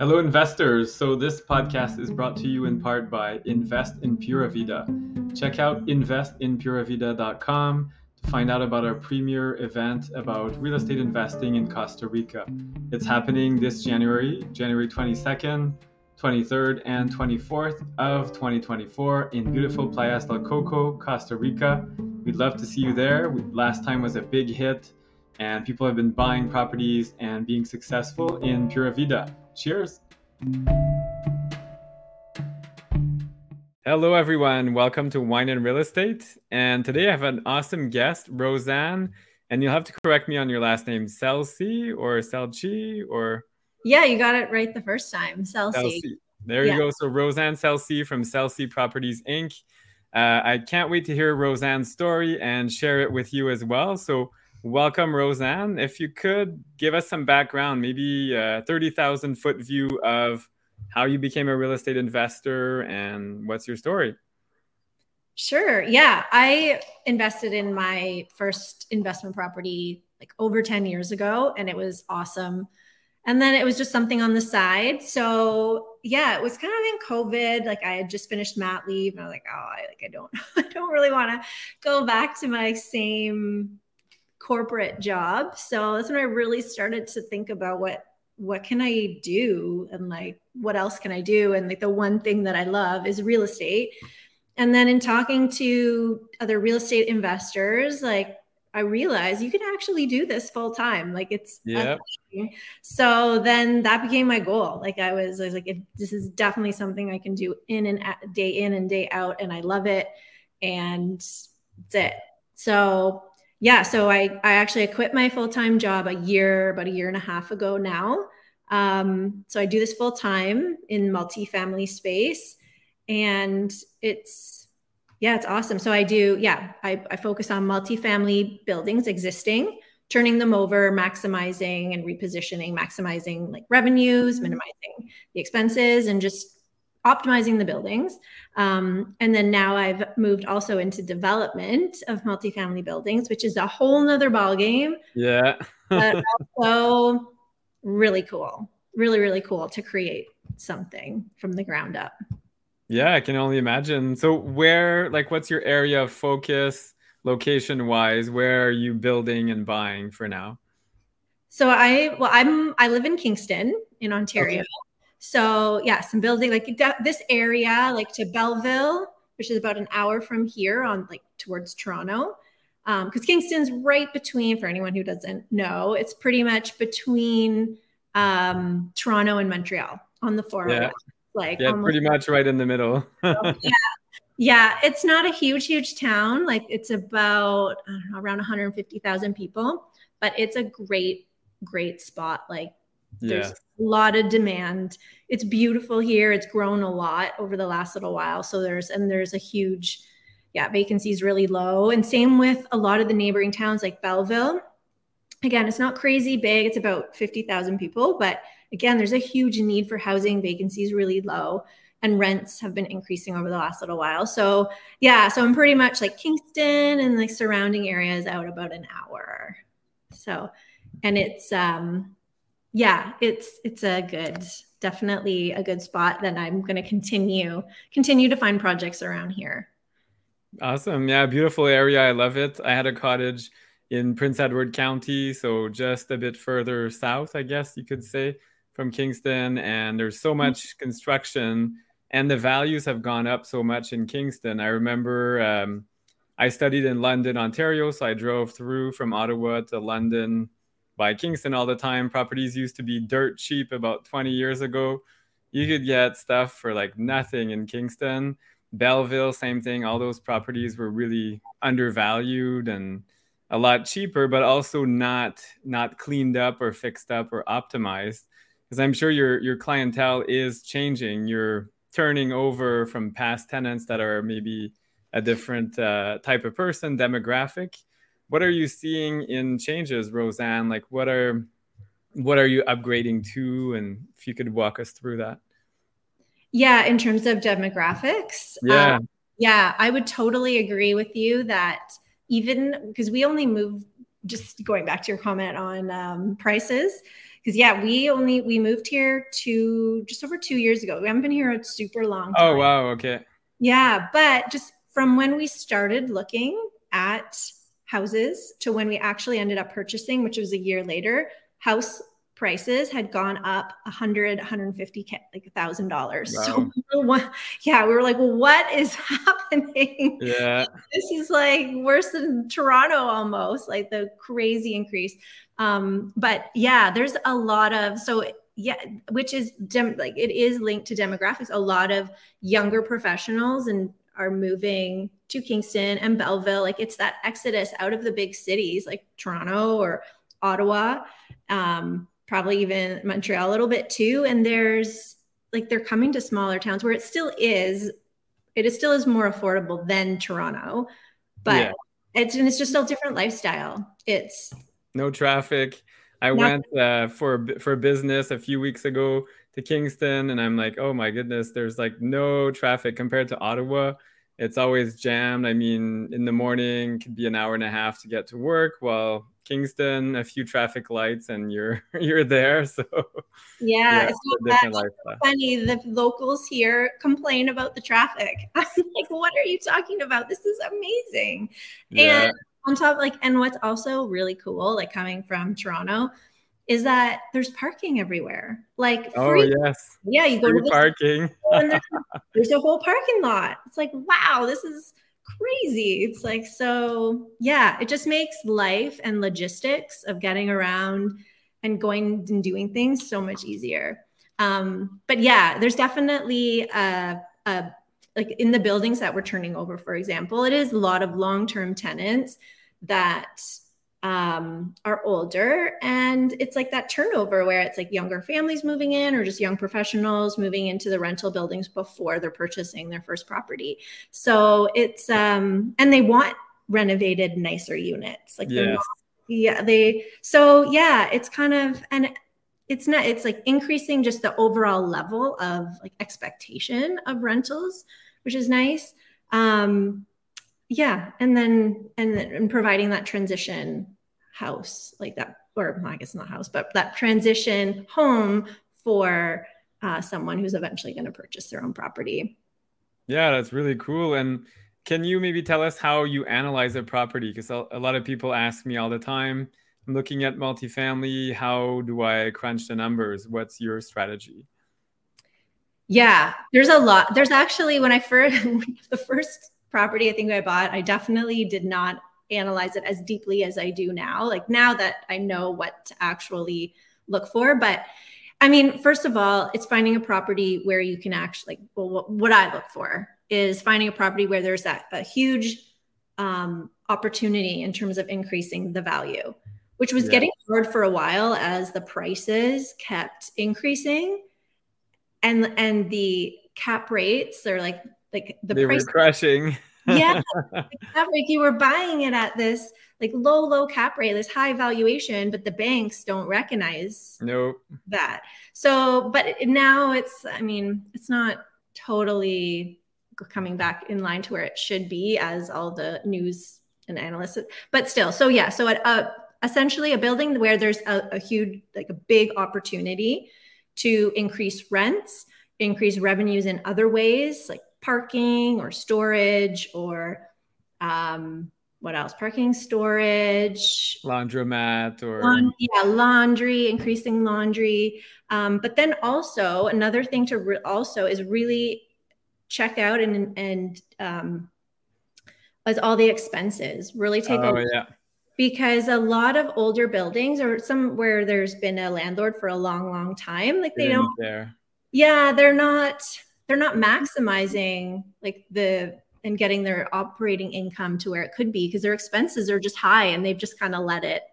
Hello, investors. So, this podcast is brought to you in part by Invest in Pura Vida. Check out investinpuravida.com to find out about our premier event about real estate investing in Costa Rica. It's happening this January, January 22nd, 23rd, and 24th of 2024 in beautiful Playas del Coco, Costa Rica. We'd love to see you there. Last time was a big hit, and people have been buying properties and being successful in Pura Vida. Cheers. Hello, everyone. Welcome to Wine and Real Estate. And today I have an awesome guest, Rosanne. And you'll have to correct me on your last name, Selci or Celci or. Yeah, you got it right the first time, Selci. There you go. So Rosanne Selci from Selci Properties Inc. Uh, I can't wait to hear Rosanne's story and share it with you as well. So Welcome, Rosanne. If you could give us some background, maybe a 30,000 foot view of how you became a real estate investor and what's your story? Sure. Yeah. I invested in my first investment property like over 10 years ago, and it was awesome. And then it was just something on the side. So yeah, it was kind of in COVID. Like I had just finished mat leave, and I was like, oh, I like I don't, I don't really want to go back to my same corporate job. So that's when I really started to think about what what can I do and like what else can I do? And like the one thing that I love is real estate. And then in talking to other real estate investors, like I realized you can actually do this full time. Like it's yeah. So then that became my goal. Like I was, I was like, if this is definitely something I can do in and out, day in and day out, and I love it. And that's it. So yeah, so I I actually quit my full time job a year about a year and a half ago now. Um, so I do this full time in multifamily space, and it's yeah, it's awesome. So I do yeah, I, I focus on multifamily buildings existing, turning them over, maximizing and repositioning, maximizing like revenues, minimizing the expenses, and just optimizing the buildings. Um, and then now I've moved also into development of multifamily buildings, which is a whole nother ballgame. Yeah. but also really cool. Really, really cool to create something from the ground up. Yeah, I can only imagine. So where like what's your area of focus location wise? Where are you building and buying for now? So I well I'm I live in Kingston in Ontario. Okay. So yeah, some building like this area, like to Belleville, which is about an hour from here on like towards Toronto. Um, because um, Kingston's right between, for anyone who doesn't know, it's pretty much between um, Toronto and Montreal on the 401. Yeah. Like yeah, pretty much right in the middle. yeah. Yeah, it's not a huge, huge town. Like it's about know, around 150,000 people, but it's a great, great spot. Like there's yeah. a lot of demand. It's beautiful here. It's grown a lot over the last little while. So there's and there's a huge, yeah, vacancy is really low. And same with a lot of the neighboring towns like Belleville. Again, it's not crazy big. It's about 50,000 people, but again, there's a huge need for housing. vacancies really low and rents have been increasing over the last little while. So yeah, so I'm pretty much like Kingston and the surrounding areas out about an hour. So, and it's um yeah, it's it's a good, definitely a good spot that I'm going to continue continue to find projects around here. Awesome. Yeah, beautiful area. I love it. I had a cottage in Prince Edward County, so just a bit further south, I guess you could say, from Kingston. And there's so mm-hmm. much construction, and the values have gone up so much in Kingston. I remember um, I studied in London, Ontario, so I drove through from Ottawa to London by Kingston all the time. Properties used to be dirt cheap about 20 years ago. You could get stuff for like nothing in Kingston. Belleville, same thing. All those properties were really undervalued and a lot cheaper, but also not not cleaned up or fixed up or optimized. Because I'm sure your your clientele is changing. You're turning over from past tenants that are maybe a different uh, type of person demographic what are you seeing in changes, Rosanne? Like what are what are you upgrading to? And if you could walk us through that. Yeah, in terms of demographics. Yeah. Um, yeah, I would totally agree with you that even because we only move just going back to your comment on um, prices because yeah, we only we moved here to just over two years ago. We haven't been here a super long oh, time. Oh wow, okay. Yeah, but just from when we started looking at houses to when we actually ended up purchasing, which was a year later, house prices had gone up 100 150 like a thousand dollars. So yeah we were like well what is happening? Yeah. This is like worse than toronto almost like the crazy increase. Um but yeah there's a lot of so yeah which is dem- like it is linked to demographics. A lot of younger professionals and are moving to kingston and belleville like it's that exodus out of the big cities like toronto or ottawa um probably even Montreal a little bit too. And there's like they're coming to smaller towns where it still is, it is still is more affordable than Toronto, but yeah. it's and it's just a different lifestyle. It's no traffic. I went uh, for for business a few weeks ago to Kingston, and I'm like, oh my goodness, there's like no traffic compared to Ottawa. It's always jammed. I mean, in the morning could be an hour and a half to get to work, while Kingston, a few traffic lights, and you're you're there. So yeah, yeah it's funny. The locals here complain about the traffic. I'm like, what are you talking about? This is amazing. Yeah. And on top, like, and what's also really cool, like coming from Toronto, is that there's parking everywhere. Like oh, free. Oh yes. Yeah, you go free to parking. there's, there's a whole parking lot. It's like, wow, this is crazy. It's like, so yeah, it just makes life and logistics of getting around and going and doing things so much easier. Um, but yeah, there's definitely a, a like in the buildings that we're turning over, for example, it is a lot of long-term tenants that um, are older. And it's like that turnover where it's like younger families moving in or just young professionals moving into the rental buildings before they're purchasing their first property. So it's um and they want renovated nicer units. Like yes. yeah they so yeah it's kind of and it's not it's like increasing just the overall level of like expectation of rentals which is nice. Um yeah and then and then and providing that transition house like that or i guess not house but that transition home for uh, someone who's eventually going to purchase their own property. Yeah that's really cool and can you maybe tell us how you analyze a property? Because a lot of people ask me all the time i'm looking at multifamily how do i crunch the numbers? What's your strategy? Yeah there's a lot there's actually when i first the first property I think I bought, I definitely did not analyze it as deeply as I do now. Like now that I know what to actually look for. But I mean, first of all, it's finding a property where you can actually, like, well, what, what I look for is finding a property where there's that a huge um, opportunity in terms of increasing the value, which was yeah. getting hard for a while as the prices kept increasing, and and the cap rates are like like the they price were crashing. yeah, like you were buying it at this like low, low cap rate, this high valuation, but the banks don't recognize nope. that. So, but now it's, I mean, it's not totally coming back in line to where it should be as all the news and analysts, but still. So yeah, so at, uh, essentially a building where there's a, a huge, like a big opportunity to increase rents, increase revenues in other ways, like parking or storage or um, what else? Parking, storage, laundromat, or yeah, laundry, increasing laundry. Um, but then also another thing to re- also is really check out and and um, as all the expenses. Really take oh, a yeah. because a lot of older buildings or some where there's been a landlord for a long, long time, like they don't. There. Yeah, they're not they're not maximizing like the and getting their operating income to where it could be because their expenses are just high and they've just kind of let it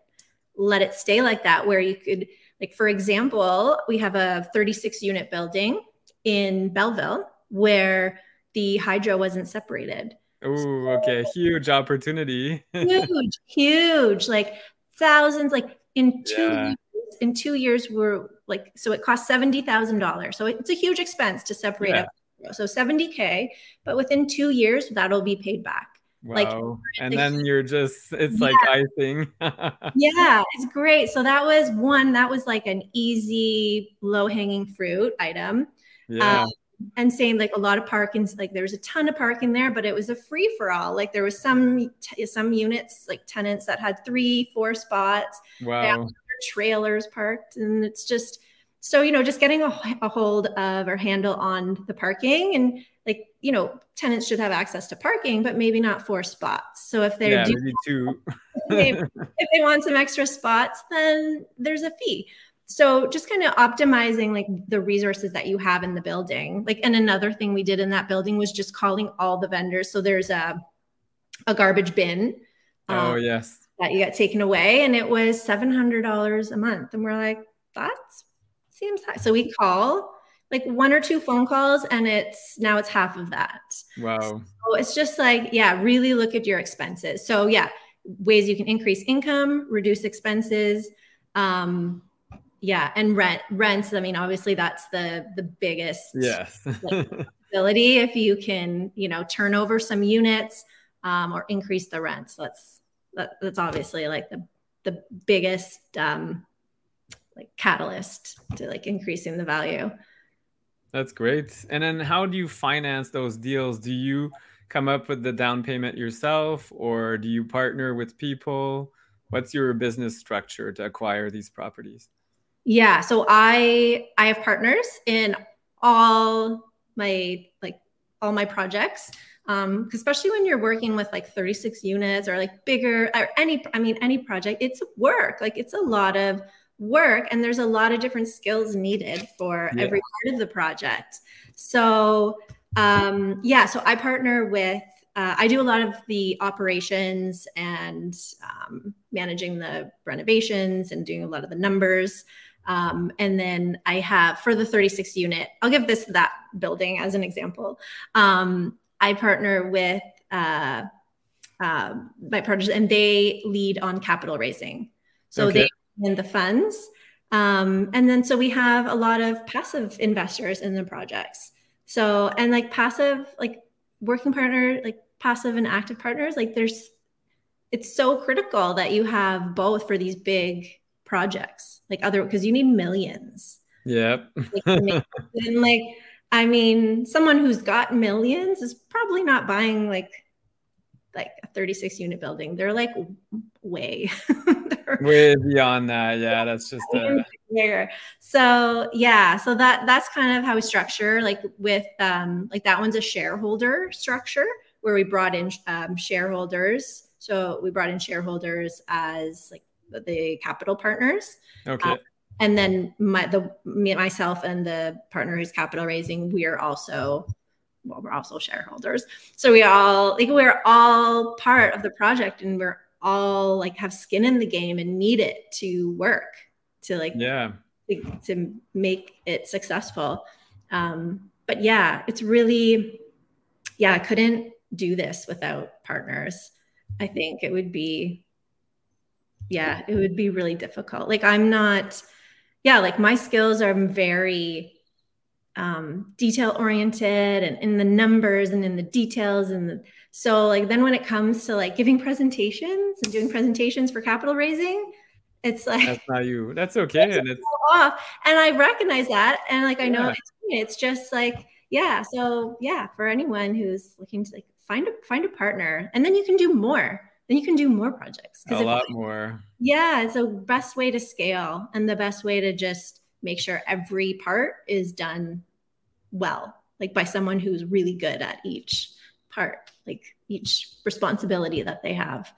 let it stay like that where you could like for example we have a 36 unit building in belleville where the hydro wasn't separated. Oh okay. Huge opportunity. Huge huge like thousands like in two yeah. in two years we're like so it costs seventy thousand dollars. So it's a huge expense to separate yeah. up. So seventy k, but within two years that'll be paid back. Wow. Like, and like, then you're just, it's yeah. like icing. yeah, it's great. So that was one, that was like an easy, low hanging fruit item. Yeah. Um, and saying like a lot of parking, like there was a ton of parking there, but it was a free for all. Like there was some some units, like tenants that had three, four spots. Wow. Trailers parked, and it's just so you know, just getting a, a hold of or handle on the parking and like you know, tenants should have access to parking, but maybe not four spots. So if they're yeah, maybe two. if they want some extra spots, then there's a fee. So just kind of optimizing like the resources that you have in the building. Like and another thing we did in that building was just calling all the vendors. So there's a a garbage bin. Oh um, yes that you got taken away and it was $700 a month. And we're like that seems high. So we call like one or two phone calls and it's now it's half of that. Wow. So it's just like yeah really look at your expenses. So yeah ways you can increase income reduce expenses um, yeah and rent rents. I mean obviously that's the the biggest yes. like, ability if you can you know turn over some units um, or increase the rents that's that, that's obviously like the the biggest um like catalyst to like increasing the value that's great and then how do you finance those deals do you come up with the down payment yourself or do you partner with people what's your business structure to acquire these properties yeah. So I I have partners in all my like all my projects. Um, especially when you're working with like 36 units or like bigger or any I mean any project, it's work. Like it's a lot of work and there's a lot of different skills needed for yeah. every part of the project. So um, yeah, so I partner with uh, I do a lot of the operations and um, managing the renovations and doing a lot of the numbers. Um, and then I have for the 36 unit, I'll give this that building as an example. Um, I partner with uh, uh, my partners, and they lead on capital raising. So okay. they in the funds. Um, and then so we have a lot of passive investors in the projects. So and like passive, like working partner, like passive and active partners, like there's it's so critical that you have both for these big projects like other because you need millions yep and like i mean someone who's got millions is probably not buying like like a 36 unit building. They're like way way beyond that. Yeah that's just a... bigger so yeah so that that's kind of how we structure like with um like that one's a shareholder structure where we brought in um, shareholders. So we brought in shareholders as like the capital partners. Okay. Uh, and then my the me myself and the partner who's capital raising, we are also well, we're also shareholders. So we all like we're all part of the project and we're all like have skin in the game and need it to work to like yeah to, to make it successful. Um, but yeah, it's really yeah, I couldn't do this without partners. I think it would be yeah, it would be really difficult. Like I'm not, yeah, like my skills are very um, detail oriented and in the numbers and in the details and the, so like then when it comes to like giving presentations and doing presentations for capital raising, it's like that's not you. That's okay. and it's off. And I recognize that. And like I know yeah. it's, it's just like, yeah. So yeah, for anyone who's looking to like find a find a partner and then you can do more then you can do more projects. A lot more. Yeah, it's a best way to scale and the best way to just make sure every part is done well, like by someone who's really good at each part, like each responsibility that they have.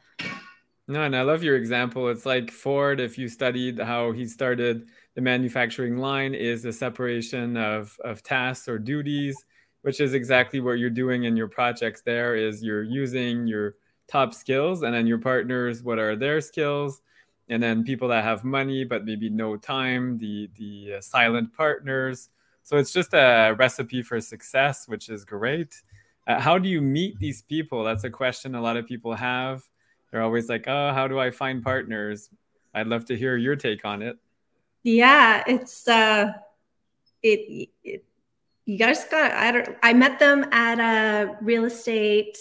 No, and I love your example. It's like Ford, if you studied how he started the manufacturing line, is the separation of, of tasks or duties, which is exactly what you're doing in your projects there is you're using your top skills and then your partners what are their skills? And then people that have money but maybe no time the the uh, silent partners. So it's just a recipe for success which is great. Uh, how do you meet these people? That's a question a lot of people have. They're always like oh how do i find partners? I'd love to hear your take on it. Yeah it's uh it, it you guys got i don't i met them at a real estate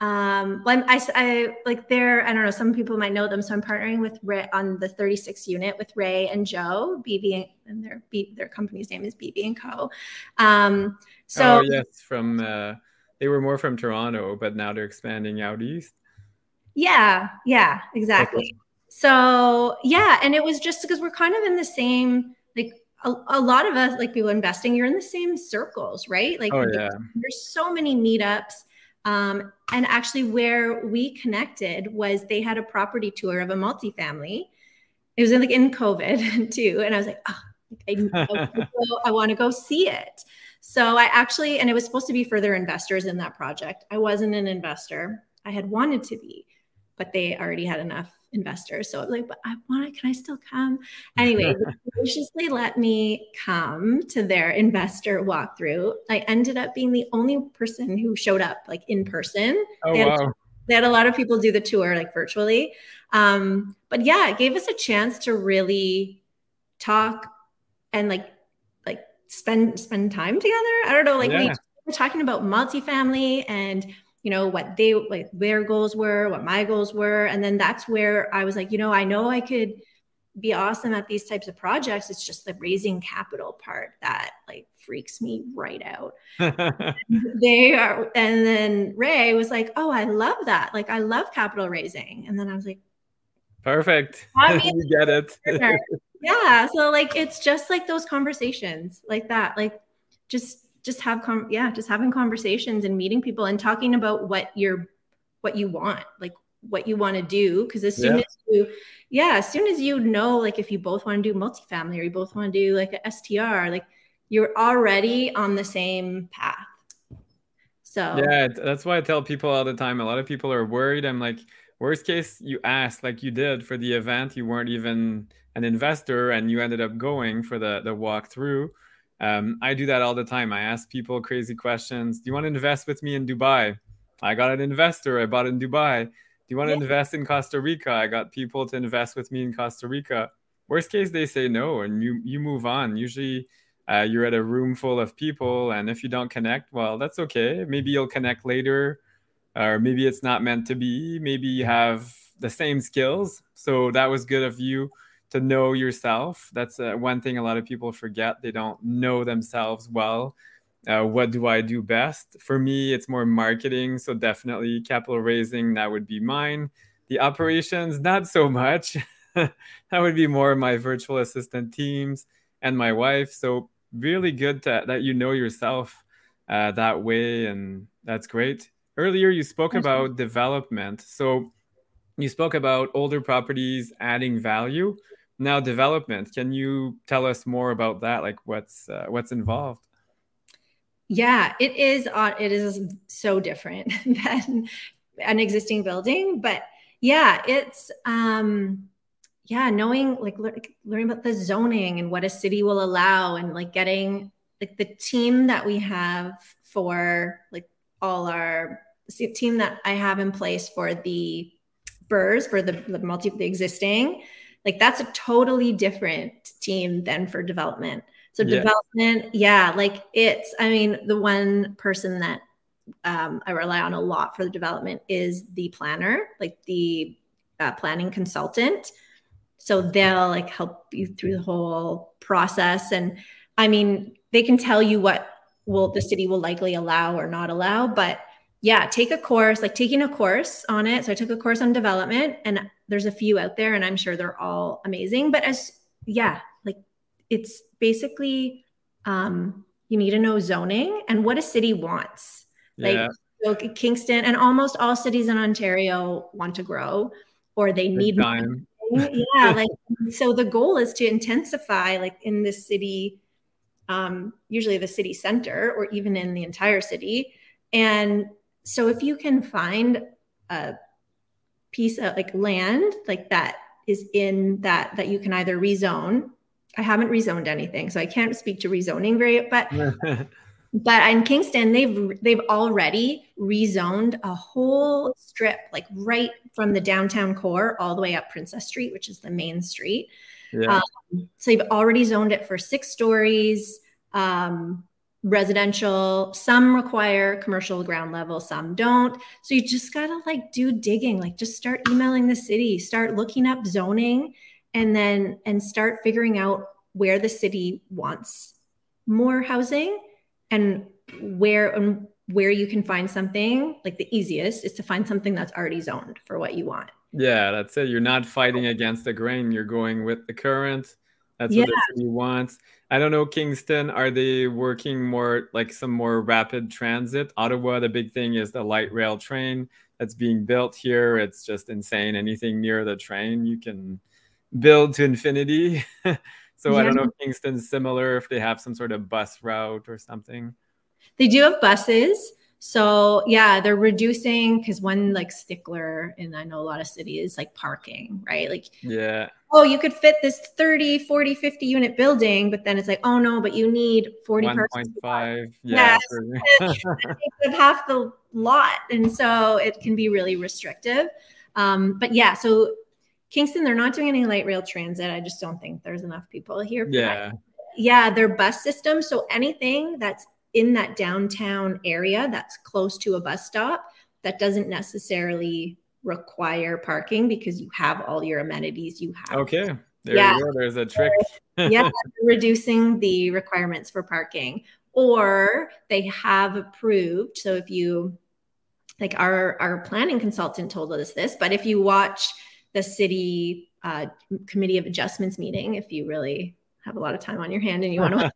Um, well, I, I like they're, I don't know, some people might know them. So I'm partnering with Ray on the 36 unit with Ray and Joe, BB, and their, B, their company's name is BB and Co. Um, so, oh, yes, from, uh, they were more from Toronto, but now they're expanding out east. Yeah, yeah, exactly. Okay. So, yeah, and it was just because we're kind of in the same, like, a, a, lot of us, like people investing, you're in the same circles, right? Like, oh, yeah. there's so many meetups um, and actually, where we connected was they had a property tour of a multifamily. It was in, like in COVID too, and I was like, oh, I, I want to go see it. So I actually, and it was supposed to be for their investors in that project. I wasn't an investor. I had wanted to be, but they already had enough investors. So like, but I want to, can I still come? Anyway, graciously let me come to their investor walkthrough. I ended up being the only person who showed up like in person. Oh, they had, wow. They had a lot of people do the tour like virtually. Um, but yeah, it gave us a chance to really talk and like, like spend, spend time together. I don't know, like yeah. we were talking about multifamily and you know what they like their goals were what my goals were. And then that's where i was like you know i know i could be awesome at these types of projects. It's just the raising capital part that like freaks me right out. They are and then ray was like oh i love that. Like i love capital raising. And then i was like perfect. I mean, you get it. yeah. So like it's just like those conversations like that like just just have com- yeah just having conversations and meeting people and talking about what you're what you want like what you want to do because as soon yeah. as you yeah as soon as you know like if you both want to do multifamily or you both want to do like a str like you're already on the same path. So yeah that's why i tell people all the time a lot of people are worried. I'm like worst case you asked like you did for the event you weren't even an investor and you ended up going for the the walkthrough um, I do that all the time. I ask people crazy questions. Do you want to invest with me in Dubai? I got an investor. I bought in Dubai. Do you want to yeah. invest in Costa Rica? I got people to invest with me in Costa Rica. Worst case, they say no, and you you move on. Usually, uh, you're at a room full of people, and if you don't connect, well, that's okay. Maybe you'll connect later, or maybe it's not meant to be. Maybe you have the same skills, so that was good of you to know yourself. That's uh, one thing a lot of people forget. They don't know themselves well. Uh, what do I do best? For me, it's more marketing. So definitely capital raising, that would be mine. The operations, not so much. that would be more my virtual assistant teams and my wife. So really good to, that you know yourself uh, that way. And that's great. Earlier, you spoke about development. So you spoke about older properties adding value now development can you tell us more about that? Like what's uh, what's involved? Yeah it is uh, it is so different than an existing building but yeah it's um yeah knowing like learning about the zoning and what a city will allow and like getting like the team that we have for like all our team that i have in place for the BRRRRs for the, the multi the existing like that's a totally different team than for development. So yeah. development, yeah, like it's, I mean, the one person that um, I rely on a lot for the development is the planner, like the uh, planning consultant. So they'll like help you through the whole process. And I mean, they can tell you what will the city will likely allow or not allow, but yeah, take a course, like taking a course on it. So I took a course on development and there's a few out there and I'm sure they're all amazing. But as yeah, like it's basically um you need to know zoning and what a city wants. Like so Kingston and almost all cities in Ontario want to grow or they need time. yeah, like so the goal is to intensify like in the city, um, usually the city center or even in the entire city. And so if you can find a piece of like land like that is in that that you can either rezone. I haven't rezoned anything, so I can't speak to rezoning very but but in Kingston they've they've already rezoned a whole strip like right from the downtown core all the way up Princess Street, which is the main street. Yeah. Um, so they've already zoned it for six stories. Um, residential some require commercial ground level some don't. So you just got to like do digging like just start emailing the city start looking up zoning and then and start figuring out where the city wants more housing and where and where you can find something like the easiest is to find something that's already zoned for what you want. Yeah that's it. You're not fighting against the grain. You're going with the current that's yeah. what the city wants I don't know, Kingston, are they working more like some more rapid transit? Ottawa, the big thing is the light rail train that's being built here. It's just insane. Anything near the train, you can build to infinity. so yeah. I don't know if Kingston's similar, if they have some sort of bus route or something. They do have buses. So yeah, they're reducing because one like stickler, and I know a lot of cities like parking, right? Like yeah. Oh, you could fit this 30, 40, 50 unit building, but then it's like, oh no, but you need 40 1.5. Yeah. Yes. half the lot. And so it can be really restrictive. Um, but yeah, so Kingston, they're not doing any light rail transit. I just don't think there's enough people here. yeah. That. Yeah, their bus system. So anything that's in that downtown area that's close to a bus stop that doesn't necessarily require parking because you have all your amenities you have. Okay. There yeah. you go. There's a trick. yeah, reducing the requirements for parking. Or they have approved. So if you like our our planning consultant told us this, but if you watch the city uh, committee of adjustments meeting, if you really have a lot of time on your hand and you want to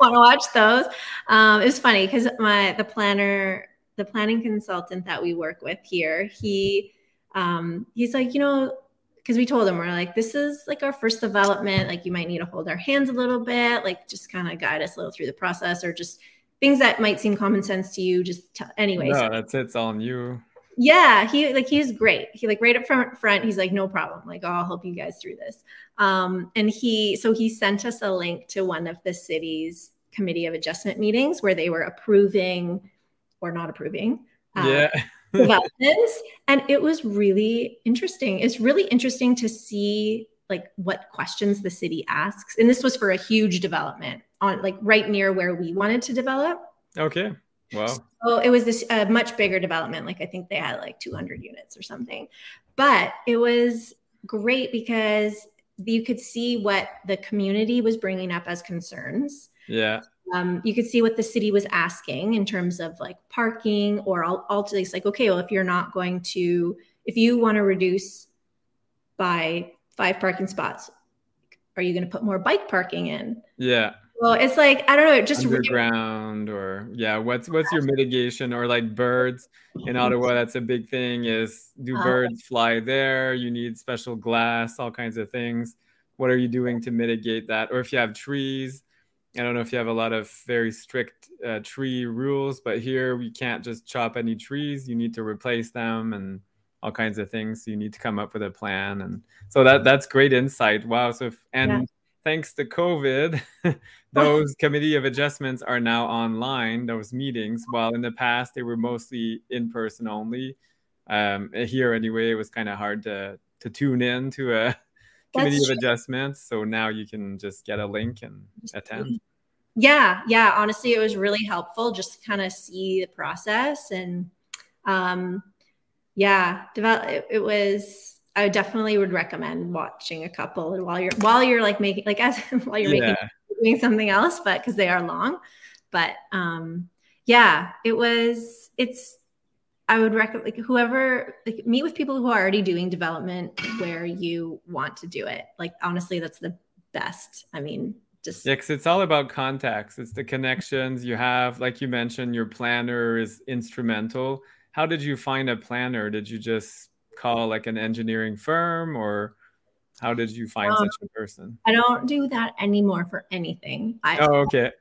want to watch those. Um, it was funny because my the planner, the planning consultant that we work with here, he um, he's like, you know, because we told him we're like, this is like our first development. Like you might need to hold our hands a little bit, like just kind of guide us a little through the process, or just things that might seem common sense to you. Just t- anyways. No, that's it. It's on you yeah he like he's great he like right up front front he's like no problem like oh, i'll help you guys through this um and he so he sent us a link to one of the city's committee of adjustment meetings where they were approving or not approving uh, yeah developments and it was really interesting it's really interesting to see like what questions the city asks and this was for a huge development on like right near where we wanted to develop okay Wow. So it was this uh, much bigger development. Like I think they had like 200 units or something. But it was great because you could see what the community was bringing up as concerns. Yeah. Um, you could see what the city was asking in terms of like parking or ultimately it's like, okay, well, if you're not going to, if you want to reduce by five parking spots, are you going to put more bike parking in? Yeah. Well, it's like I don't know, just underground or yeah. What's what's your mitigation or like birds in Ottawa? That's a big thing. Is do uh, birds fly there? You need special glass, all kinds of things. What are you doing to mitigate that? Or if you have trees, I don't know if you have a lot of very strict uh, tree rules, but here we can't just chop any trees. You need to replace them and all kinds of things. So you need to come up with a plan, and so that that's great insight. Wow. So if, and yeah thanks to COVID, those committee of adjustments are now online, those meetings, while in the past they were mostly in person only. Um, here, anyway, it was kind of hard to, to tune in to a committee That's of true. adjustments. So now you can just get a link and attend. Yeah, yeah. Honestly, it was really helpful just to kind of see the process and um, yeah, develop. It, it was I definitely would recommend watching a couple while you're while you're like making like as while you're yeah. making doing something else, but because they are long. But um yeah, it was it's I would recommend like whoever like meet with people who are already doing development where you want to do it. Like honestly, that's the best. I mean, just yeah, because it's all about contacts. It's the connections you have. Like you mentioned, your planner is instrumental. How did you find a planner? Did you just call like an engineering firm or how did you find um, such a person? I don't do that anymore for anything. I, oh, okay.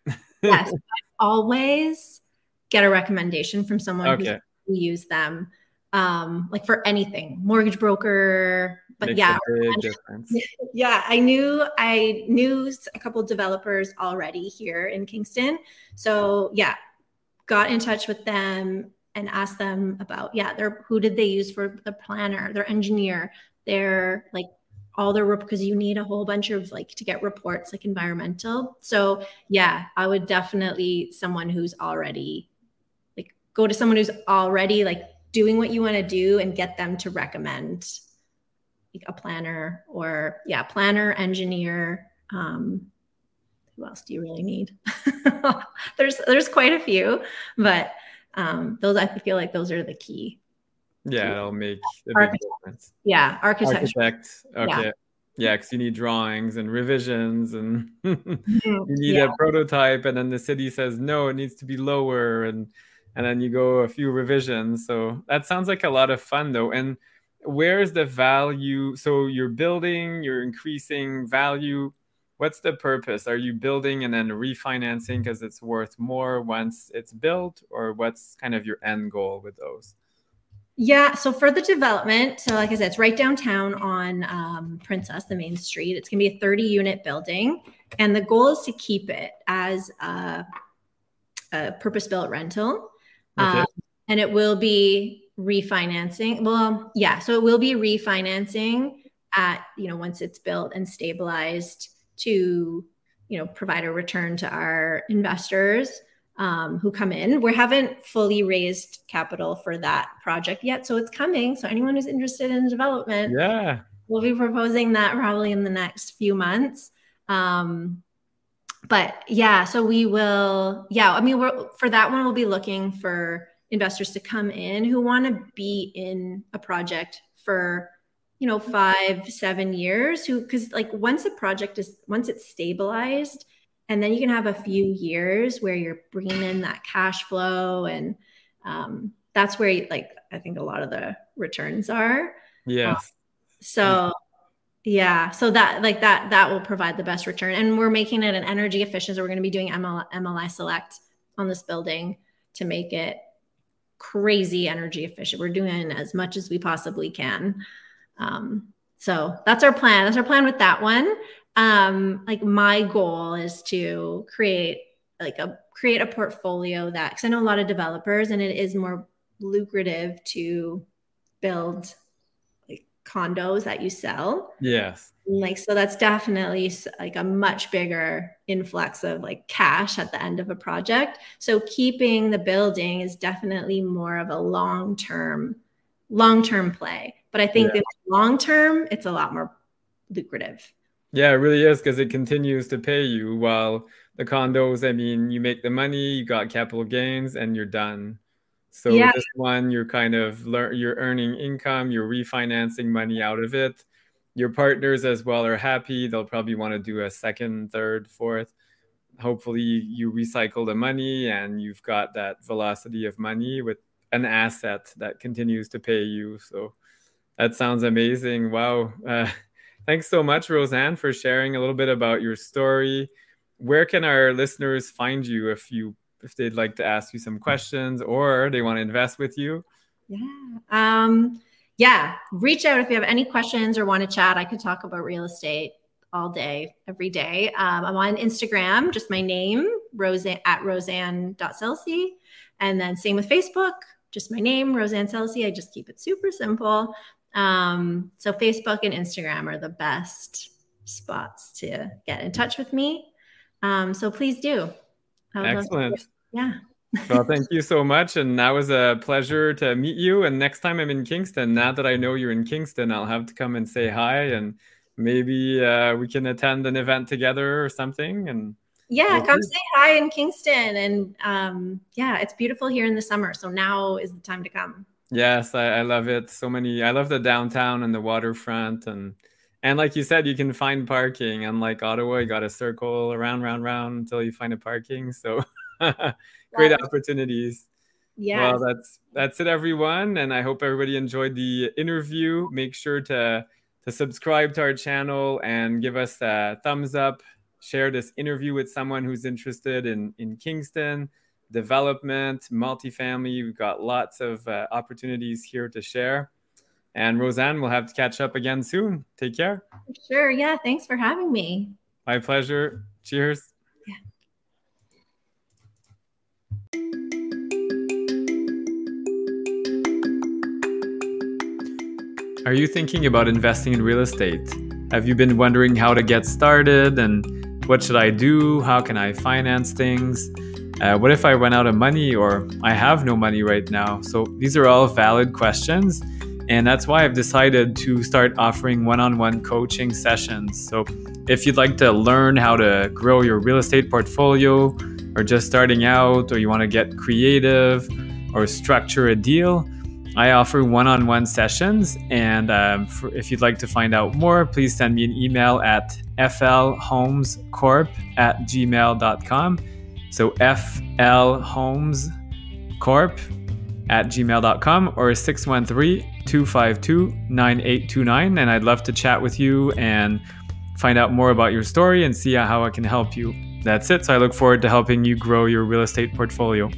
yes, I always get a recommendation from someone okay. Who use them, um, like for anything, mortgage broker. But Makes yeah, yeah, I knew I knew a couple developers already here in Kingston, so yeah, got in touch with them and asked them about yeah their who did they use for the planner their engineer their like all the because you need a whole bunch of like to get reports like environmental. So yeah, I would definitely someone who's already go to someone who's already like doing what you want to do and get them to recommend like a planner or yeah, planner, engineer. Um, who else do you really need? there's there's quite a few, but um, those I feel like those are the key. Yeah, it'll make a big difference. Yeah, architecture. Architect. Okay. Yeah, because yeah, you need drawings and revisions, and mm-hmm. you need yeah. a prototype, and then the city says no, it needs to be lower, and and then you go a few revisions. So that sounds like a lot of fun, though. And where's the value? So you're building, you're increasing value what's the purpose? Are you building and then refinancing because it's worth more once it's built, or what's kind of your end goal with those? Yeah, so for the development, so like I said, it's right downtown on um, Princess, the main street. It's gonna be a 30 unit building, and the goal is to keep it as a, a purpose built rental. Okay. Um, and it will be refinancing. Well, yeah, so it will be refinancing at, you know, once it's built and stabilized to you know provide a return to our investors um, who come in. We haven't fully raised capital for that project yet, so it's coming. So anyone who's interested in development, yeah, we'll be proposing that probably in the next few months. Um, but yeah, so we will. Yeah, I mean, we're for that one, we'll be looking for investors to come in who want to be in a project for you know five seven years who because like once a project is once it's stabilized and then you can have a few years where you're bringing in that cash flow and um, that's where you, like i think a lot of the returns are yeah um, so yeah so that like that that will provide the best return and we're making it an energy efficient so we're going to be doing ML, mli select on this building to make it crazy energy efficient we're doing as much as we possibly can um, so that's our plan. That's our plan with that one. Um, like my goal is to create like a create a portfolio that because I know a lot of developers and it is more lucrative to build condos that you sell. Yes. Like so that's definitely like a much bigger influx of like cash at the end of a project. So keeping the building is definitely more of a long-term long-term play but I think yeah. in long term, it's a lot more lucrative. Yeah, it really is because it continues to pay you while the condos, I mean, you make the money, you got capital gains, and you're done. So yeah. this one, you're kind of learn, you're earning income, you're refinancing money out of it. Your partners as well are happy. They'll probably want to do a second, third, fourth. Hopefully, you recycle the money and you've got that velocity of money with an asset that continues to pay you. So that sounds amazing. Wow. Uh, thanks so much, Rosanne, for sharing a little bit about your story. Where can our listeners find you if you if they'd like to ask you some questions or they want to invest with you? Yeah. Um, yeah. Reach out if you have any questions or want to chat. I could talk about real estate all day, every day. Um, I'm on Instagram, just my name, Rosanne at rosanne.selci. And then same with Facebook, just my name, Rosanne Selci. I just keep it super simple. Um, so Facebook and Instagram are the best spots to get in touch with me. Um, so please do. Excellent. Yeah. well, thank you so much. And that was a pleasure to meet you. And next time I'm in Kingston, now that I know you're in Kingston, I'll have to come and say hi and maybe uh, we can attend an event together or something. And yeah, we'll come see. say hi in Kingston. And um, yeah, it's beautiful here in the summer. So now is the time to come. Yes, I, I, love it. So many. I love the downtown and the waterfront, and and like you said, you can find parking. Unlike Ottawa, you got to circle around, round, round until you find a parking. So great opportunities. Yeah. Well, that's that's it, everyone, and I hope everybody enjoyed the interview. Make sure to to subscribe to our channel and give us a thumbs up. Share this interview with someone who's interested in in Kingston development, multifamily. We've got lots of uh, opportunities here to share. And Rosanne, we'll have to catch up again soon. Take care. Sure. Yeah. Thanks for having me. My pleasure. Cheers. Are you thinking about investing in real estate? Have you been wondering how to get started and what should I do? How can I finance things? Uh, what if I run out of money or I have no money right now? So these are all valid questions. And that's why I've decided to start offering one on one coaching sessions. So if you'd like to learn how to grow your real estate portfolio, or just starting out, or you want to get creative or structure a deal, I offer one on one sessions. And um, for, if you'd like to find out more, please send me an email at flhomescorp at gmail.com. So flhomescorp at gmail.com or 613 252 9829. And I'd love to chat with you and find out more about your story and see how I can help you. That's it. So I look forward to helping you grow your real estate portfolio.